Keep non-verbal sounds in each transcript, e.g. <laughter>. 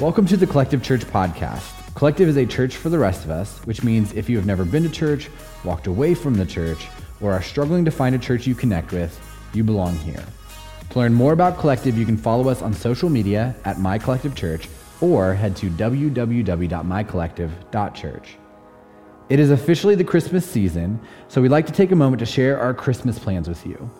Welcome to the Collective Church Podcast. Collective is a church for the rest of us, which means if you have never been to church, walked away from the church, or are struggling to find a church you connect with, you belong here. To learn more about Collective, you can follow us on social media at My Collective Church or head to www.mycollective.church. It is officially the Christmas season, so we'd like to take a moment to share our Christmas plans with you.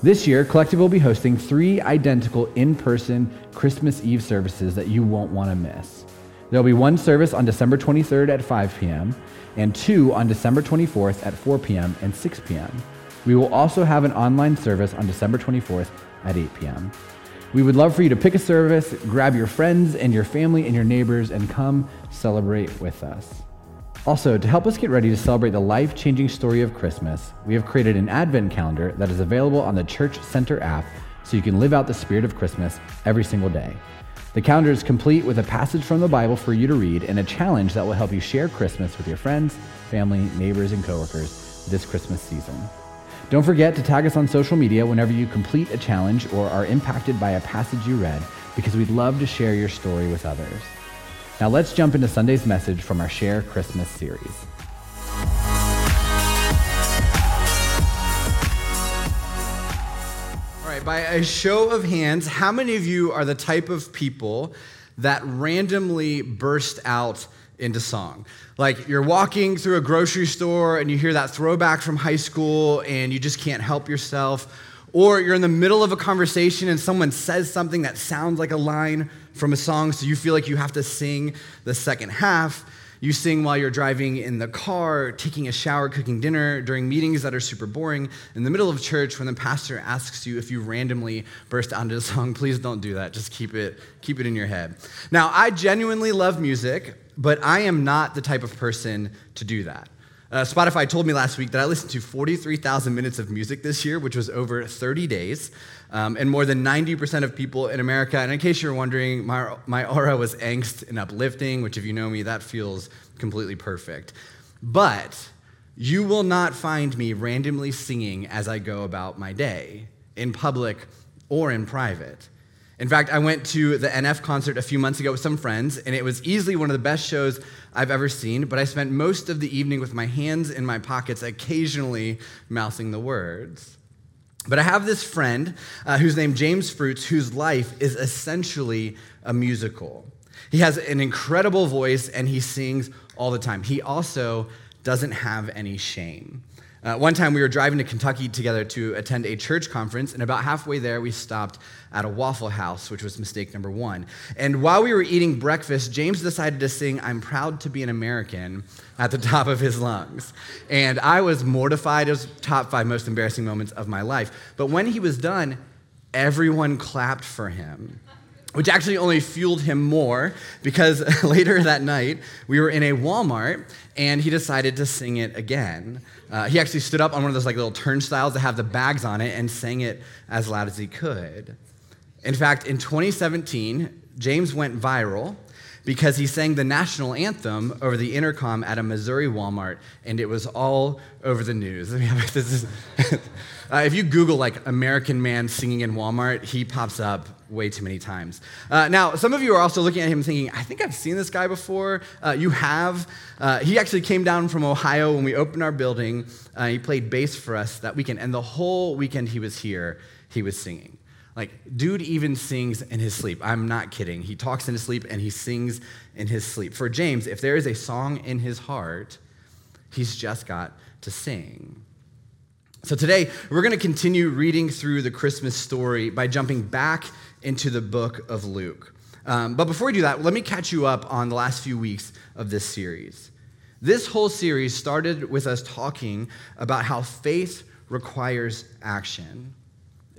This year, Collective will be hosting three identical in person Christmas Eve services that you won't want to miss. There'll be one service on December 23rd at 5 p.m., and two on December 24th at 4 p.m. and 6 p.m. We will also have an online service on December 24th at 8 p.m. We would love for you to pick a service, grab your friends and your family and your neighbors, and come celebrate with us. Also, to help us get ready to celebrate the life changing story of Christmas, we have created an Advent calendar that is available on the Church Center app so you can live out the spirit of Christmas every single day. The calendar is complete with a passage from the Bible for you to read and a challenge that will help you share Christmas with your friends, family, neighbors, and coworkers this Christmas season. Don't forget to tag us on social media whenever you complete a challenge or are impacted by a passage you read because we'd love to share your story with others. Now let's jump into Sunday's message from our Share Christmas series. All right, by a show of hands, how many of you are the type of people that randomly burst out into song? Like you're walking through a grocery store and you hear that throwback from high school and you just can't help yourself. Or you're in the middle of a conversation and someone says something that sounds like a line from a song, so you feel like you have to sing the second half. You sing while you're driving in the car, taking a shower, cooking dinner, during meetings that are super boring. In the middle of church, when the pastor asks you if you randomly burst out into a song, please don't do that. Just keep it, keep it in your head. Now, I genuinely love music, but I am not the type of person to do that. Uh, Spotify told me last week that I listened to 43,000 minutes of music this year, which was over 30 days, um, and more than 90% of people in America. And in case you're wondering, my, my aura was angst and uplifting, which, if you know me, that feels completely perfect. But you will not find me randomly singing as I go about my day, in public or in private. In fact, I went to the NF concert a few months ago with some friends, and it was easily one of the best shows I've ever seen. But I spent most of the evening with my hands in my pockets, occasionally mouthing the words. But I have this friend uh, who's named James Fruits, whose life is essentially a musical. He has an incredible voice and he sings all the time. He also doesn't have any shame. Uh, one time we were driving to Kentucky together to attend a church conference, and about halfway there, we stopped at a Waffle House, which was mistake number one. And while we were eating breakfast, James decided to sing I'm Proud to Be an American at the top of his lungs. And I was mortified. It was top five most embarrassing moments of my life. But when he was done, everyone clapped for him which actually only fueled him more because <laughs> later that night we were in a Walmart and he decided to sing it again. Uh, he actually stood up on one of those like little turnstiles that have the bags on it and sang it as loud as he could. In fact, in 2017, James went viral because he sang the national anthem over the intercom at a Missouri Walmart, and it was all over the news. <laughs> is, <laughs> uh, if you Google like American man singing in Walmart, he pops up way too many times. Uh, now, some of you are also looking at him thinking, I think I've seen this guy before. Uh, you have. Uh, he actually came down from Ohio when we opened our building. Uh, he played bass for us that weekend, and the whole weekend he was here, he was singing. Like, dude even sings in his sleep. I'm not kidding. He talks in his sleep and he sings in his sleep. For James, if there is a song in his heart, he's just got to sing. So today, we're going to continue reading through the Christmas story by jumping back into the book of Luke. Um, but before we do that, let me catch you up on the last few weeks of this series. This whole series started with us talking about how faith requires action.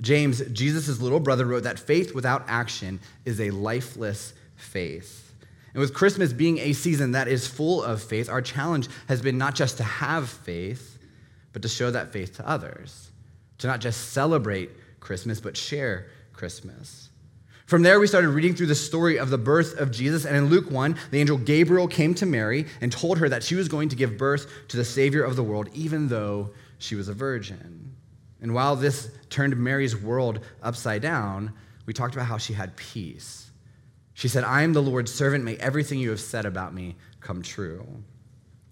James, Jesus' little brother, wrote that faith without action is a lifeless faith. And with Christmas being a season that is full of faith, our challenge has been not just to have faith, but to show that faith to others. To not just celebrate Christmas, but share Christmas. From there, we started reading through the story of the birth of Jesus. And in Luke 1, the angel Gabriel came to Mary and told her that she was going to give birth to the Savior of the world, even though she was a virgin. And while this turned Mary's world upside down, we talked about how she had peace. She said, I am the Lord's servant. May everything you have said about me come true.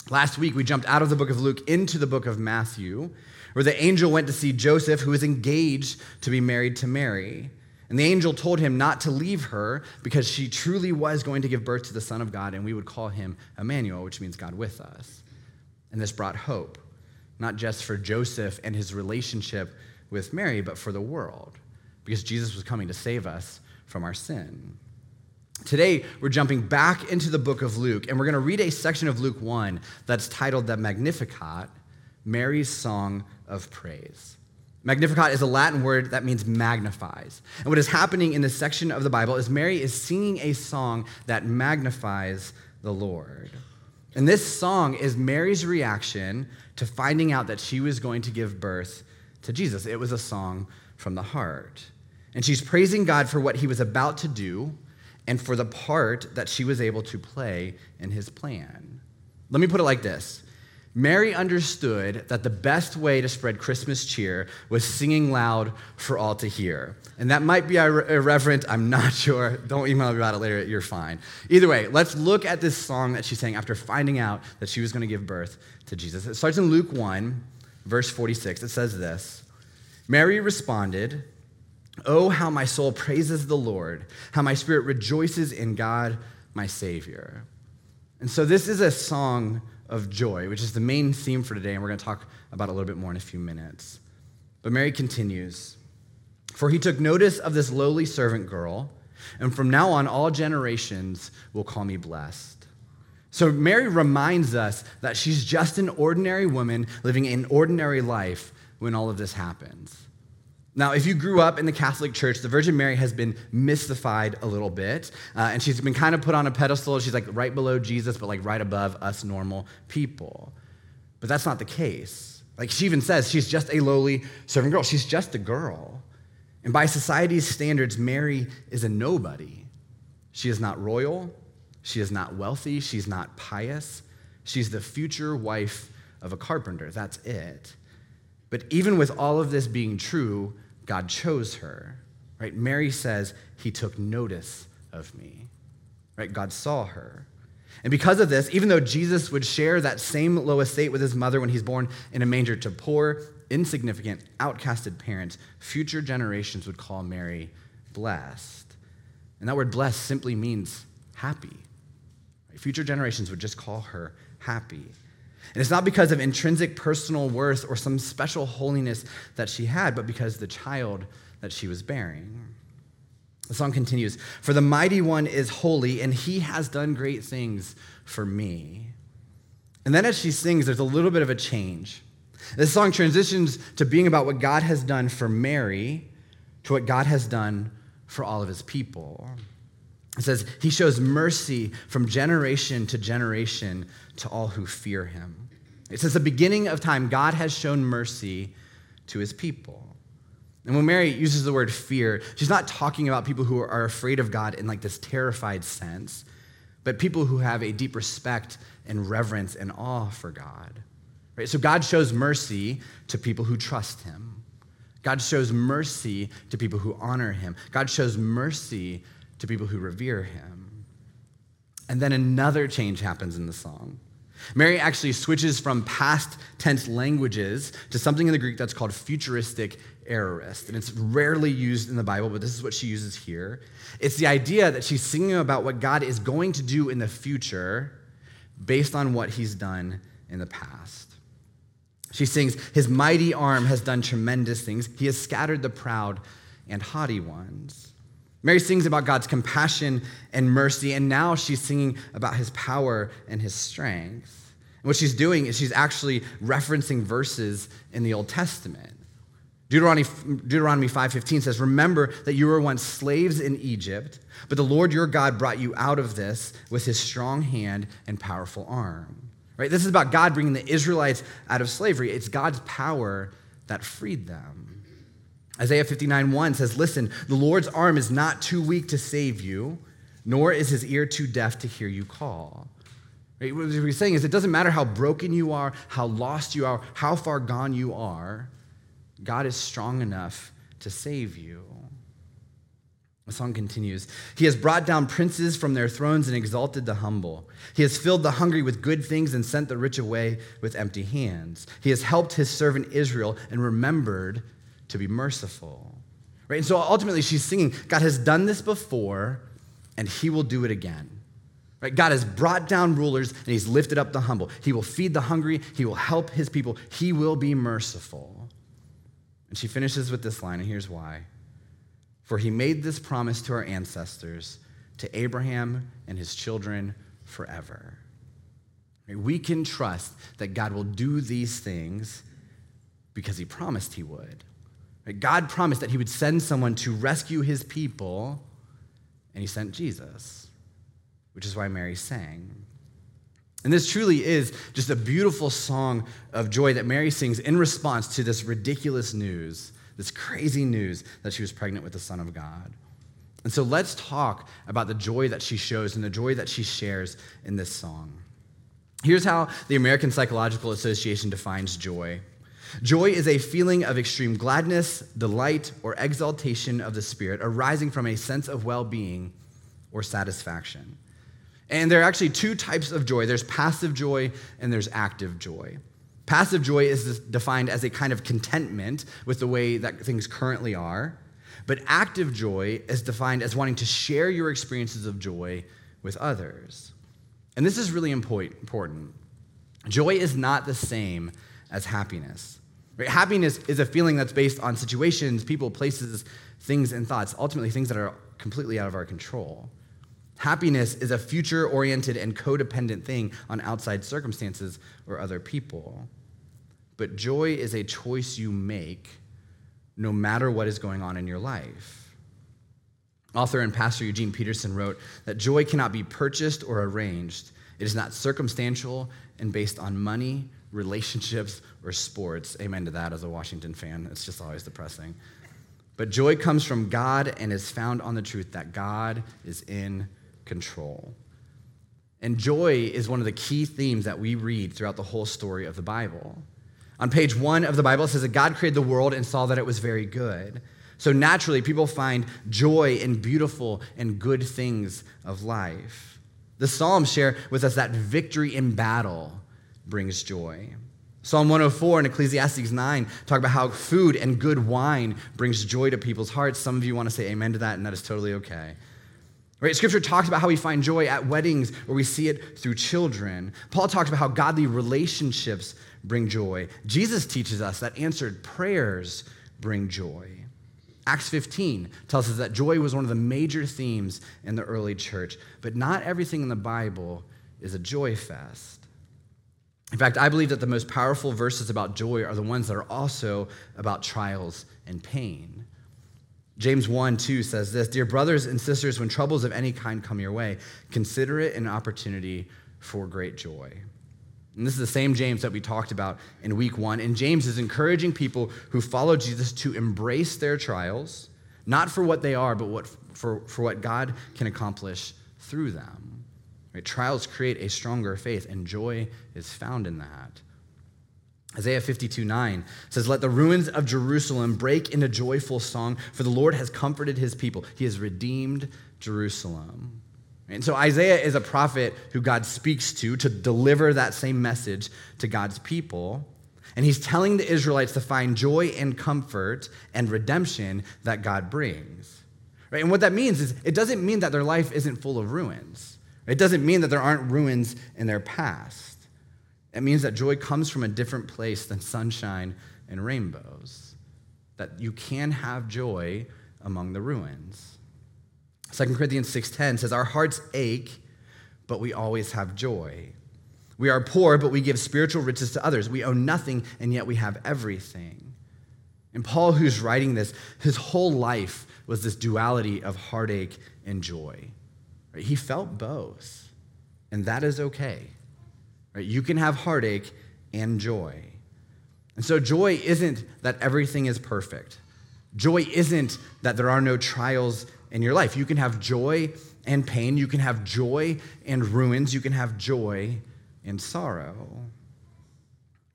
Last week, we jumped out of the book of Luke into the book of Matthew, where the angel went to see Joseph, who was engaged to be married to Mary. And the angel told him not to leave her because she truly was going to give birth to the Son of God, and we would call him Emmanuel, which means God with us. And this brought hope, not just for Joseph and his relationship with Mary, but for the world, because Jesus was coming to save us from our sin. Today, we're jumping back into the book of Luke, and we're going to read a section of Luke 1 that's titled the Magnificat, Mary's Song of Praise. Magnificat is a Latin word that means magnifies. And what is happening in this section of the Bible is Mary is singing a song that magnifies the Lord. And this song is Mary's reaction to finding out that she was going to give birth to Jesus. It was a song from the heart. And she's praising God for what he was about to do and for the part that she was able to play in his plan. Let me put it like this Mary understood that the best way to spread Christmas cheer was singing loud for all to hear. And that might be irreverent, I'm not <laughs> sure. Don't email me about it later, you're fine. Either way, let's look at this song that she sang after finding out that she was going to give birth to Jesus. It starts in Luke 1, verse 46. It says this Mary responded, Oh, how my soul praises the Lord, how my spirit rejoices in God, my Savior. And so, this is a song of joy, which is the main theme for today, and we're going to talk about a little bit more in a few minutes. But Mary continues For he took notice of this lowly servant girl, and from now on, all generations will call me blessed. So, Mary reminds us that she's just an ordinary woman living an ordinary life when all of this happens. Now, if you grew up in the Catholic Church, the Virgin Mary has been mystified a little bit, uh, and she's been kind of put on a pedestal. She's like right below Jesus, but like right above us normal people. But that's not the case. Like she even says, she's just a lowly servant girl. She's just a girl. And by society's standards, Mary is a nobody. She is not royal. She is not wealthy. She's not pious. She's the future wife of a carpenter. That's it. But even with all of this being true, God chose her. Right? Mary says, He took notice of me. Right? God saw her. And because of this, even though Jesus would share that same low estate with his mother when he's born in a manger to poor, insignificant, outcasted parents, future generations would call Mary blessed. And that word blessed simply means happy. Future generations would just call her happy. And it's not because of intrinsic personal worth or some special holiness that she had, but because the child that she was bearing. The song continues For the mighty one is holy, and he has done great things for me. And then as she sings, there's a little bit of a change. This song transitions to being about what God has done for Mary to what God has done for all of his people. It says, He shows mercy from generation to generation to all who fear him. It says, the beginning of time, God has shown mercy to his people. And when Mary uses the word fear, she's not talking about people who are afraid of God in like this terrified sense, but people who have a deep respect and reverence and awe for God. Right? So God shows mercy to people who trust him. God shows mercy to people who honor him. God shows mercy to people who revere him. And then another change happens in the song. Mary actually switches from past tense languages to something in the Greek that's called futuristic aorist. And it's rarely used in the Bible, but this is what she uses here. It's the idea that she's singing about what God is going to do in the future based on what he's done in the past. She sings, His mighty arm has done tremendous things. He has scattered the proud and haughty ones. Mary sings about God's compassion and mercy, and now she's singing about his power and his strength. And what she's doing is she's actually referencing verses in the Old Testament. Deuteronomy, Deuteronomy 5.15 says, Remember that you were once slaves in Egypt, but the Lord your God brought you out of this with his strong hand and powerful arm. Right? This is about God bringing the Israelites out of slavery. It's God's power that freed them. Isaiah 59 1 says, Listen, the Lord's arm is not too weak to save you, nor is his ear too deaf to hear you call. Right? What he's saying is, it doesn't matter how broken you are, how lost you are, how far gone you are, God is strong enough to save you. The song continues He has brought down princes from their thrones and exalted the humble. He has filled the hungry with good things and sent the rich away with empty hands. He has helped his servant Israel and remembered to be merciful. Right? And so ultimately, she's singing God has done this before, and he will do it again. Right? God has brought down rulers and he's lifted up the humble. He will feed the hungry, he will help his people, he will be merciful. And she finishes with this line, and here's why. For he made this promise to our ancestors, to Abraham and his children forever. We can trust that God will do these things because he promised he would. God promised that he would send someone to rescue his people, and he sent Jesus, which is why Mary sang. And this truly is just a beautiful song of joy that Mary sings in response to this ridiculous news, this crazy news that she was pregnant with the Son of God. And so let's talk about the joy that she shows and the joy that she shares in this song. Here's how the American Psychological Association defines joy joy is a feeling of extreme gladness, delight, or exaltation of the spirit arising from a sense of well being or satisfaction. And there are actually two types of joy there's passive joy and there's active joy. Passive joy is defined as a kind of contentment with the way that things currently are, but active joy is defined as wanting to share your experiences of joy with others. And this is really important. Joy is not the same as happiness. Right? Happiness is a feeling that's based on situations, people, places, things, and thoughts, ultimately, things that are completely out of our control. Happiness is a future oriented and codependent thing on outside circumstances or other people. But joy is a choice you make no matter what is going on in your life. Author and pastor Eugene Peterson wrote that joy cannot be purchased or arranged. It is not circumstantial and based on money, relationships, or sports. Amen to that as a Washington fan. It's just always depressing. But joy comes from God and is found on the truth that God is in control. And joy is one of the key themes that we read throughout the whole story of the Bible. On page one of the Bible, it says that God created the world and saw that it was very good. So naturally, people find joy in beautiful and good things of life. The Psalms share with us that victory in battle brings joy. Psalm 104 and Ecclesiastes 9 talk about how food and good wine brings joy to people's hearts. Some of you want to say amen to that, and that is totally okay. Right? Scripture talks about how we find joy at weddings where we see it through children. Paul talks about how godly relationships bring joy. Jesus teaches us that answered prayers bring joy. Acts 15 tells us that joy was one of the major themes in the early church, but not everything in the Bible is a joy fest. In fact, I believe that the most powerful verses about joy are the ones that are also about trials and pain. James 1 2 says this Dear brothers and sisters, when troubles of any kind come your way, consider it an opportunity for great joy. And this is the same James that we talked about in week one. And James is encouraging people who follow Jesus to embrace their trials, not for what they are, but what, for, for what God can accomplish through them. Right? Trials create a stronger faith, and joy is found in that. Isaiah 52 9 says, Let the ruins of Jerusalem break into joyful song, for the Lord has comforted his people. He has redeemed Jerusalem. And so Isaiah is a prophet who God speaks to to deliver that same message to God's people. And he's telling the Israelites to find joy and comfort and redemption that God brings. Right? And what that means is it doesn't mean that their life isn't full of ruins. It doesn't mean that there aren't ruins in their past. It means that joy comes from a different place than sunshine and rainbows. That you can have joy among the ruins. 2 Corinthians 6:10 says our hearts ache, but we always have joy. We are poor, but we give spiritual riches to others. We own nothing, and yet we have everything. And Paul, who's writing this, his whole life was this duality of heartache and joy. He felt both, and that is okay. Right? You can have heartache and joy. And so, joy isn't that everything is perfect. Joy isn't that there are no trials in your life. You can have joy and pain. You can have joy and ruins. You can have joy and sorrow.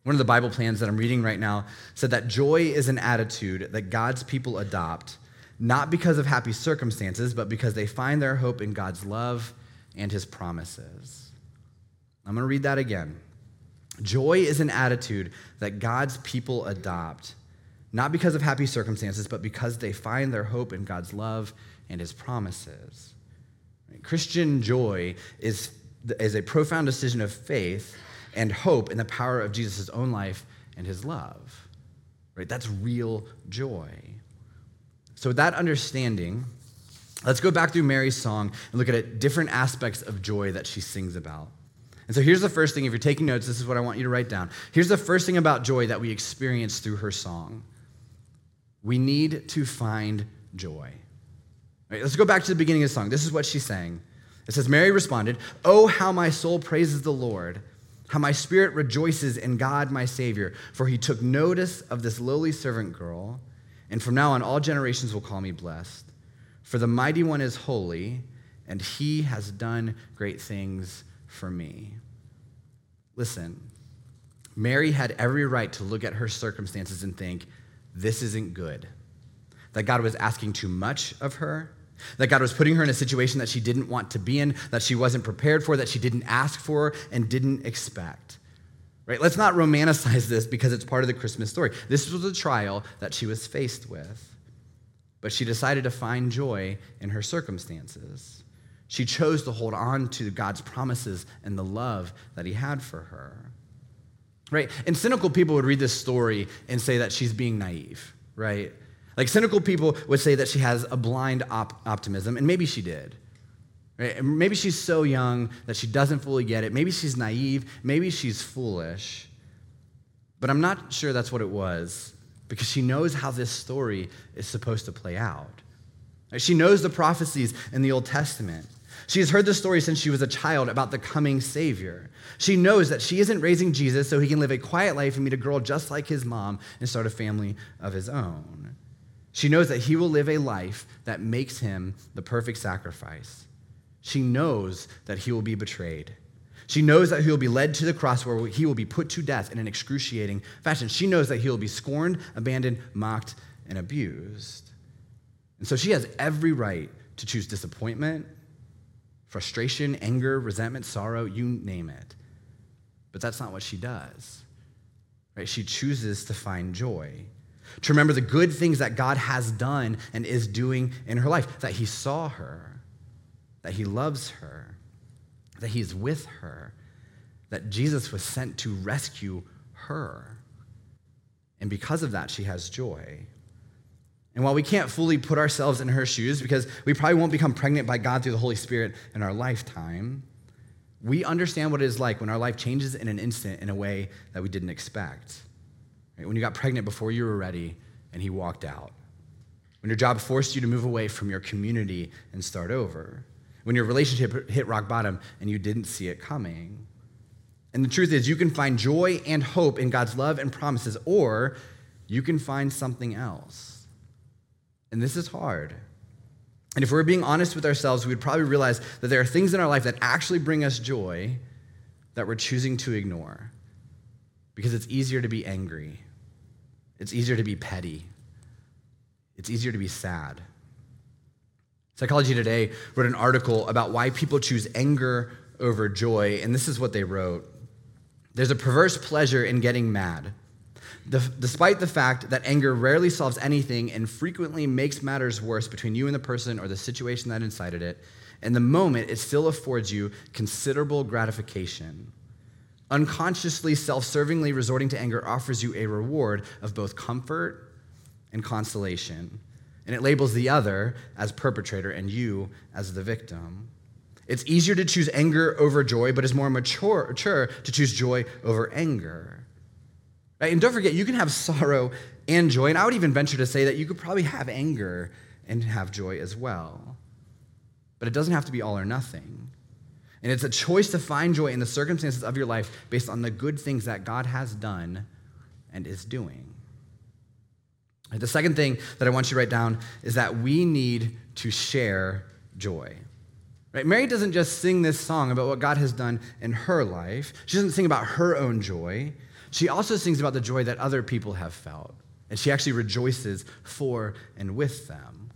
One of the Bible plans that I'm reading right now said that joy is an attitude that God's people adopt, not because of happy circumstances, but because they find their hope in God's love and his promises. I'm going to read that again. Joy is an attitude that God's people adopt, not because of happy circumstances, but because they find their hope in God's love and his promises. Christian joy is, is a profound decision of faith and hope in the power of Jesus' own life and his love. Right? That's real joy. So, with that understanding, let's go back through Mary's song and look at different aspects of joy that she sings about. And so, here's the first thing if you're taking notes, this is what I want you to write down. Here's the first thing about joy that we experience through her song we need to find joy. Right, let's go back to the beginning of the song. This is what she's saying. It says, Mary responded, Oh, how my soul praises the Lord, how my spirit rejoices in God my Savior, for he took notice of this lowly servant girl. And from now on, all generations will call me blessed. For the mighty one is holy, and he has done great things for me. Listen, Mary had every right to look at her circumstances and think, this isn't good. That God was asking too much of her, that God was putting her in a situation that she didn't want to be in, that she wasn't prepared for, that she didn't ask for, and didn't expect. Right? Let's not romanticize this because it's part of the Christmas story. This was a trial that she was faced with. But she decided to find joy in her circumstances. She chose to hold on to God's promises and the love that He had for her. Right? And cynical people would read this story and say that she's being naive, right? Like cynical people would say that she has a blind op- optimism, and maybe she did. Maybe she's so young that she doesn't fully get it. Maybe she's naive. Maybe she's foolish. But I'm not sure that's what it was because she knows how this story is supposed to play out. She knows the prophecies in the Old Testament. She has heard the story since she was a child about the coming Savior. She knows that she isn't raising Jesus so he can live a quiet life and meet a girl just like his mom and start a family of his own. She knows that he will live a life that makes him the perfect sacrifice. She knows that he will be betrayed. She knows that he will be led to the cross where he will be put to death in an excruciating fashion. She knows that he will be scorned, abandoned, mocked, and abused. And so she has every right to choose disappointment, frustration, anger, resentment, sorrow, you name it. But that's not what she does. Right? She chooses to find joy. To remember the good things that God has done and is doing in her life, that he saw her that he loves her, that he's with her, that Jesus was sent to rescue her. And because of that, she has joy. And while we can't fully put ourselves in her shoes because we probably won't become pregnant by God through the Holy Spirit in our lifetime, we understand what it is like when our life changes in an instant in a way that we didn't expect. Right? When you got pregnant before you were ready and he walked out. When your job forced you to move away from your community and start over when your relationship hit rock bottom and you didn't see it coming. And the truth is, you can find joy and hope in God's love and promises, or you can find something else. And this is hard. And if we're being honest with ourselves, we'd probably realize that there are things in our life that actually bring us joy that we're choosing to ignore because it's easier to be angry, it's easier to be petty, it's easier to be sad. Psychology Today wrote an article about why people choose anger over joy, and this is what they wrote There's a perverse pleasure in getting mad. despite the fact that anger rarely solves anything and frequently makes matters worse between you and the person or the situation that incited it, in the moment, it still affords you considerable gratification. Unconsciously, self servingly resorting to anger offers you a reward of both comfort and consolation and it labels the other as perpetrator and you as the victim. It's easier to choose anger over joy, but it's more mature, mature to choose joy over anger. Right? And don't forget, you can have sorrow and joy, and I would even venture to say that you could probably have anger and have joy as well. But it doesn't have to be all or nothing. And it's a choice to find joy in the circumstances of your life based on the good things that God has done and is doing. The second thing that I want you to write down is that we need to share joy. Right? Mary doesn't just sing this song about what God has done in her life. She doesn't sing about her own joy. She also sings about the joy that other people have felt. And she actually rejoices for and with them.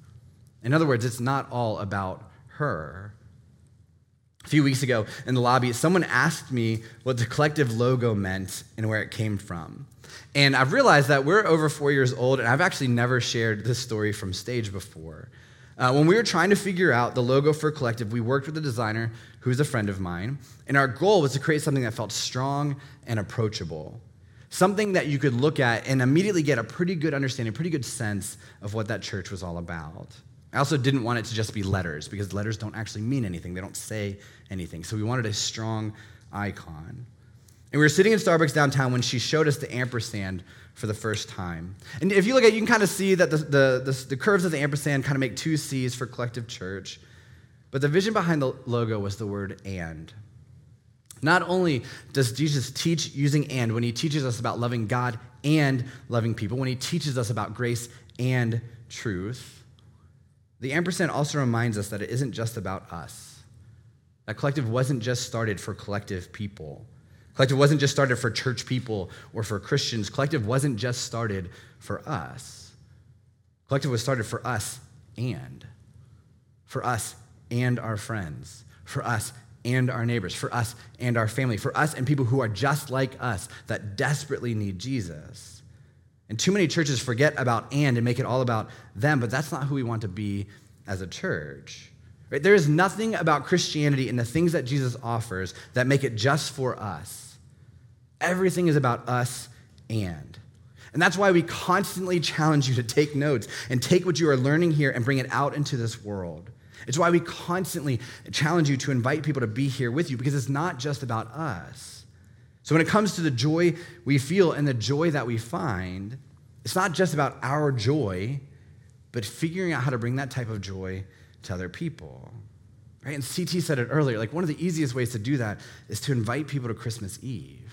In other words, it's not all about her. A few weeks ago in the lobby, someone asked me what the collective logo meant and where it came from. And I've realized that we're over four years old, and I've actually never shared this story from stage before. Uh, when we were trying to figure out the logo for Collective, we worked with a designer who's a friend of mine, and our goal was to create something that felt strong and approachable. Something that you could look at and immediately get a pretty good understanding, pretty good sense of what that church was all about. I also didn't want it to just be letters because letters don't actually mean anything, they don't say anything. So we wanted a strong icon. And we were sitting in Starbucks downtown when she showed us the ampersand for the first time. And if you look at it, you can kind of see that the, the, the, the curves of the ampersand kind of make two C's for collective church. But the vision behind the logo was the word and. Not only does Jesus teach using and when he teaches us about loving God and loving people, when he teaches us about grace and truth, the ampersand also reminds us that it isn't just about us. That collective wasn't just started for collective people. Collective wasn't just started for church people or for Christians. Collective wasn't just started for us. Collective was started for us and. For us and our friends. For us and our neighbors. For us and our family. For us and people who are just like us that desperately need Jesus. And too many churches forget about and and make it all about them, but that's not who we want to be as a church. Right? There is nothing about Christianity and the things that Jesus offers that make it just for us. Everything is about us and. And that's why we constantly challenge you to take notes and take what you are learning here and bring it out into this world. It's why we constantly challenge you to invite people to be here with you because it's not just about us. So when it comes to the joy we feel and the joy that we find, it's not just about our joy, but figuring out how to bring that type of joy to other people. Right? And CT said it earlier, like one of the easiest ways to do that is to invite people to Christmas Eve.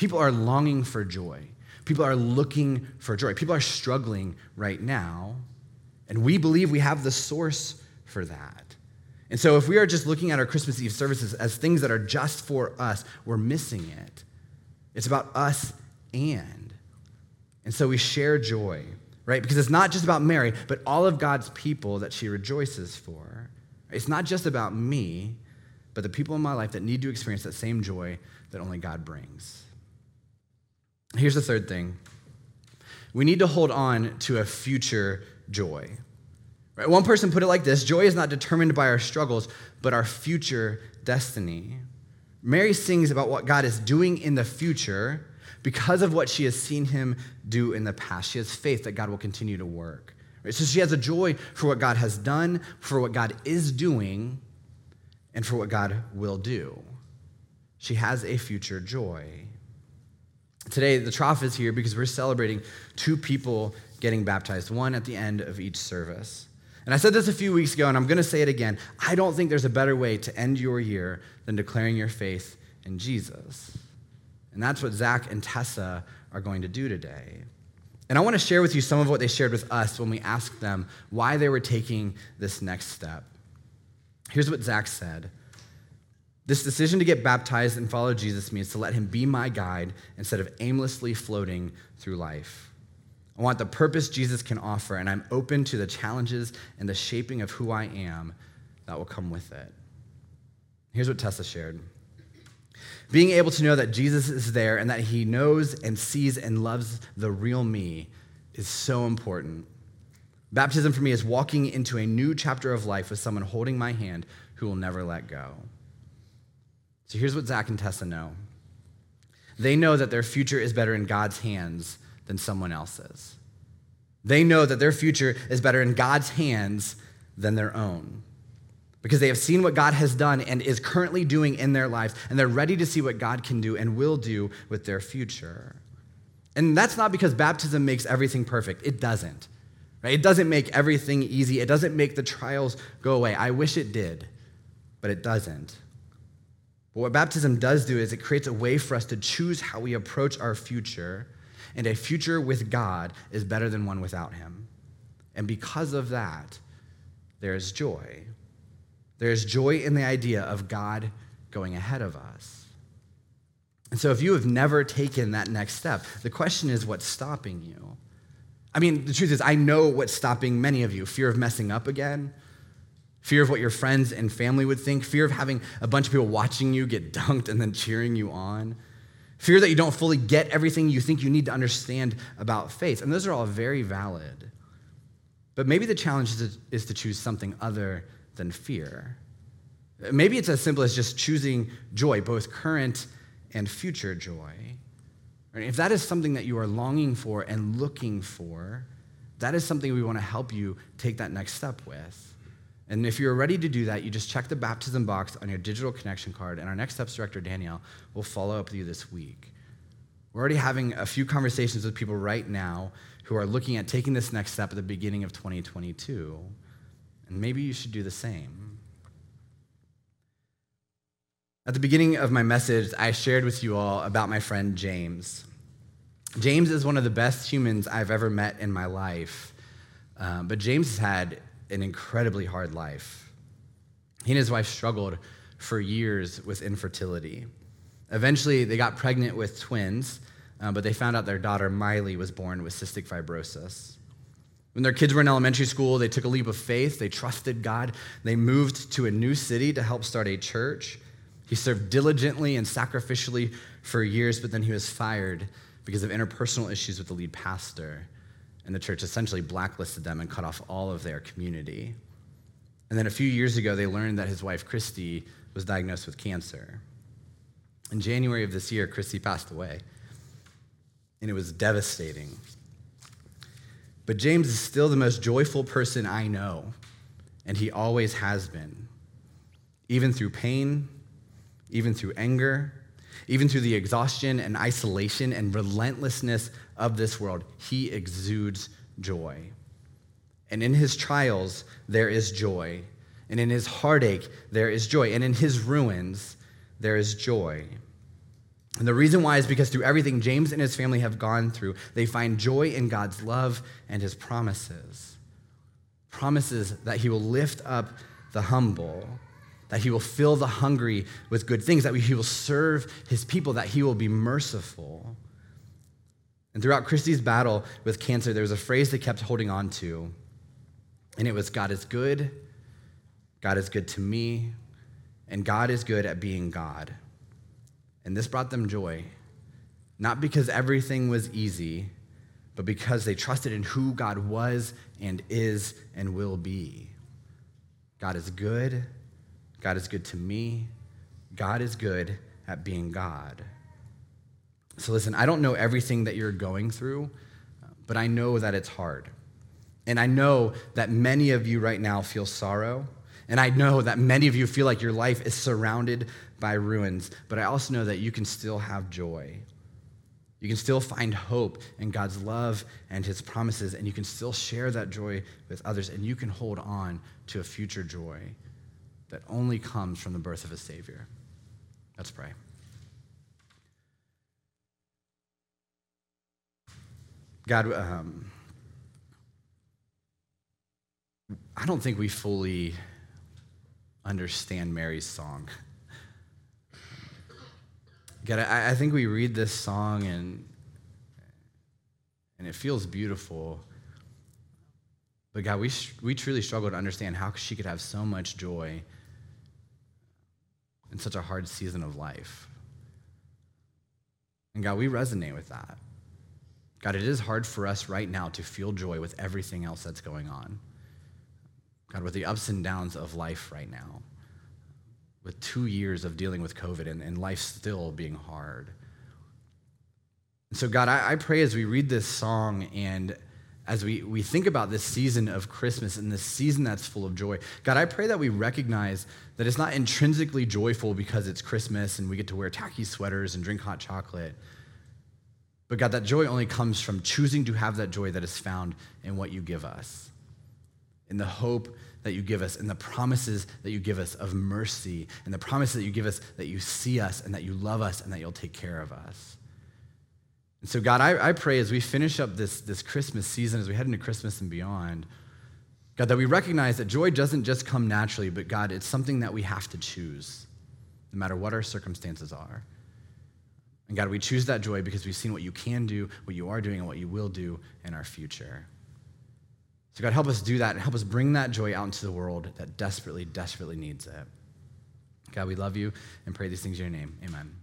People are longing for joy. People are looking for joy. People are struggling right now. And we believe we have the source for that. And so, if we are just looking at our Christmas Eve services as things that are just for us, we're missing it. It's about us and. And so we share joy, right? Because it's not just about Mary, but all of God's people that she rejoices for. It's not just about me, but the people in my life that need to experience that same joy that only God brings. Here's the third thing we need to hold on to a future joy. Right? One person put it like this joy is not determined by our struggles, but our future destiny. Mary sings about what God is doing in the future because of what she has seen him do in the past. She has faith that God will continue to work. Right? So she has a joy for what God has done, for what God is doing, and for what God will do. She has a future joy. Today, the trough is here because we're celebrating two people getting baptized, one at the end of each service. And I said this a few weeks ago, and I'm going to say it again. I don't think there's a better way to end your year than declaring your faith in Jesus. And that's what Zach and Tessa are going to do today. And I want to share with you some of what they shared with us when we asked them why they were taking this next step. Here's what Zach said this decision to get baptized and follow Jesus means to let him be my guide instead of aimlessly floating through life. I want the purpose Jesus can offer, and I'm open to the challenges and the shaping of who I am that will come with it. Here's what Tessa shared Being able to know that Jesus is there and that he knows and sees and loves the real me is so important. Baptism for me is walking into a new chapter of life with someone holding my hand who will never let go. So here's what Zach and Tessa know they know that their future is better in God's hands than someone else's. They know that their future is better in God's hands than their own because they have seen what God has done and is currently doing in their lives, and they're ready to see what God can do and will do with their future. And that's not because baptism makes everything perfect, it doesn't. Right? It doesn't make everything easy, it doesn't make the trials go away. I wish it did, but it doesn't. But what baptism does do is it creates a way for us to choose how we approach our future, and a future with God is better than one without Him. And because of that, there is joy. There is joy in the idea of God going ahead of us. And so, if you have never taken that next step, the question is what's stopping you? I mean, the truth is, I know what's stopping many of you fear of messing up again, fear of what your friends and family would think, fear of having a bunch of people watching you get <laughs> dunked and then cheering you on, fear that you don't fully get everything you think you need to understand about faith. And those are all very valid. But maybe the challenge is to, is to choose something other than fear. Maybe it's as simple as just choosing joy, both current and future joy. If that is something that you are longing for and looking for, that is something we want to help you take that next step with. And if you're ready to do that, you just check the baptism box on your digital connection card, and our next steps director, Danielle, will follow up with you this week. We're already having a few conversations with people right now who are looking at taking this next step at the beginning of 2022. And maybe you should do the same. At the beginning of my message, I shared with you all about my friend James. James is one of the best humans I've ever met in my life, um, but James has had an incredibly hard life. He and his wife struggled for years with infertility. Eventually, they got pregnant with twins, uh, but they found out their daughter, Miley, was born with cystic fibrosis. When their kids were in elementary school, they took a leap of faith. They trusted God. They moved to a new city to help start a church. He served diligently and sacrificially for years, but then he was fired because of interpersonal issues with the lead pastor. And the church essentially blacklisted them and cut off all of their community. And then a few years ago, they learned that his wife, Christy, was diagnosed with cancer. In January of this year, Christy passed away. And it was devastating. But James is still the most joyful person I know, and he always has been. Even through pain, even through anger, even through the exhaustion and isolation and relentlessness of this world, he exudes joy. And in his trials, there is joy. And in his heartache, there is joy. And in his ruins, there is joy. And the reason why is because through everything James and his family have gone through, they find joy in God's love and his promises. Promises that he will lift up the humble that he will fill the hungry with good things, that he will serve his people, that he will be merciful. And throughout Christy's battle with cancer, there was a phrase they kept holding on to, and it was God is good, God is good to me, and God is good at being God. And this brought them joy, not because everything was easy, but because they trusted in who God was and is and will be. God is good God is good to me. God is good at being God. So, listen, I don't know everything that you're going through, but I know that it's hard. And I know that many of you right now feel sorrow. And I know that many of you feel like your life is surrounded by ruins. But I also know that you can still have joy. You can still find hope in God's love and his promises. And you can still share that joy with others. And you can hold on to a future joy that only comes from the birth of a Savior. Let's pray. God, um, I don't think we fully understand Mary's song. God, I, I think we read this song and, and it feels beautiful. But God, we, we truly struggle to understand how she could have so much joy in such a hard season of life. And God, we resonate with that. God, it is hard for us right now to feel joy with everything else that's going on. God, with the ups and downs of life right now, with two years of dealing with COVID and, and life still being hard. And so, God, I, I pray as we read this song and as we, we think about this season of Christmas and this season that's full of joy, God, I pray that we recognize that it's not intrinsically joyful because it's Christmas and we get to wear tacky sweaters and drink hot chocolate. But God, that joy only comes from choosing to have that joy that is found in what you give us, in the hope that you give us, in the promises that you give us of mercy, and the promise that you give us that you see us and that you love us and that you'll take care of us. And so, God, I, I pray as we finish up this, this Christmas season, as we head into Christmas and beyond, God, that we recognize that joy doesn't just come naturally, but God, it's something that we have to choose, no matter what our circumstances are. And God, we choose that joy because we've seen what you can do, what you are doing, and what you will do in our future. So, God, help us do that and help us bring that joy out into the world that desperately, desperately needs it. God, we love you and pray these things in your name. Amen.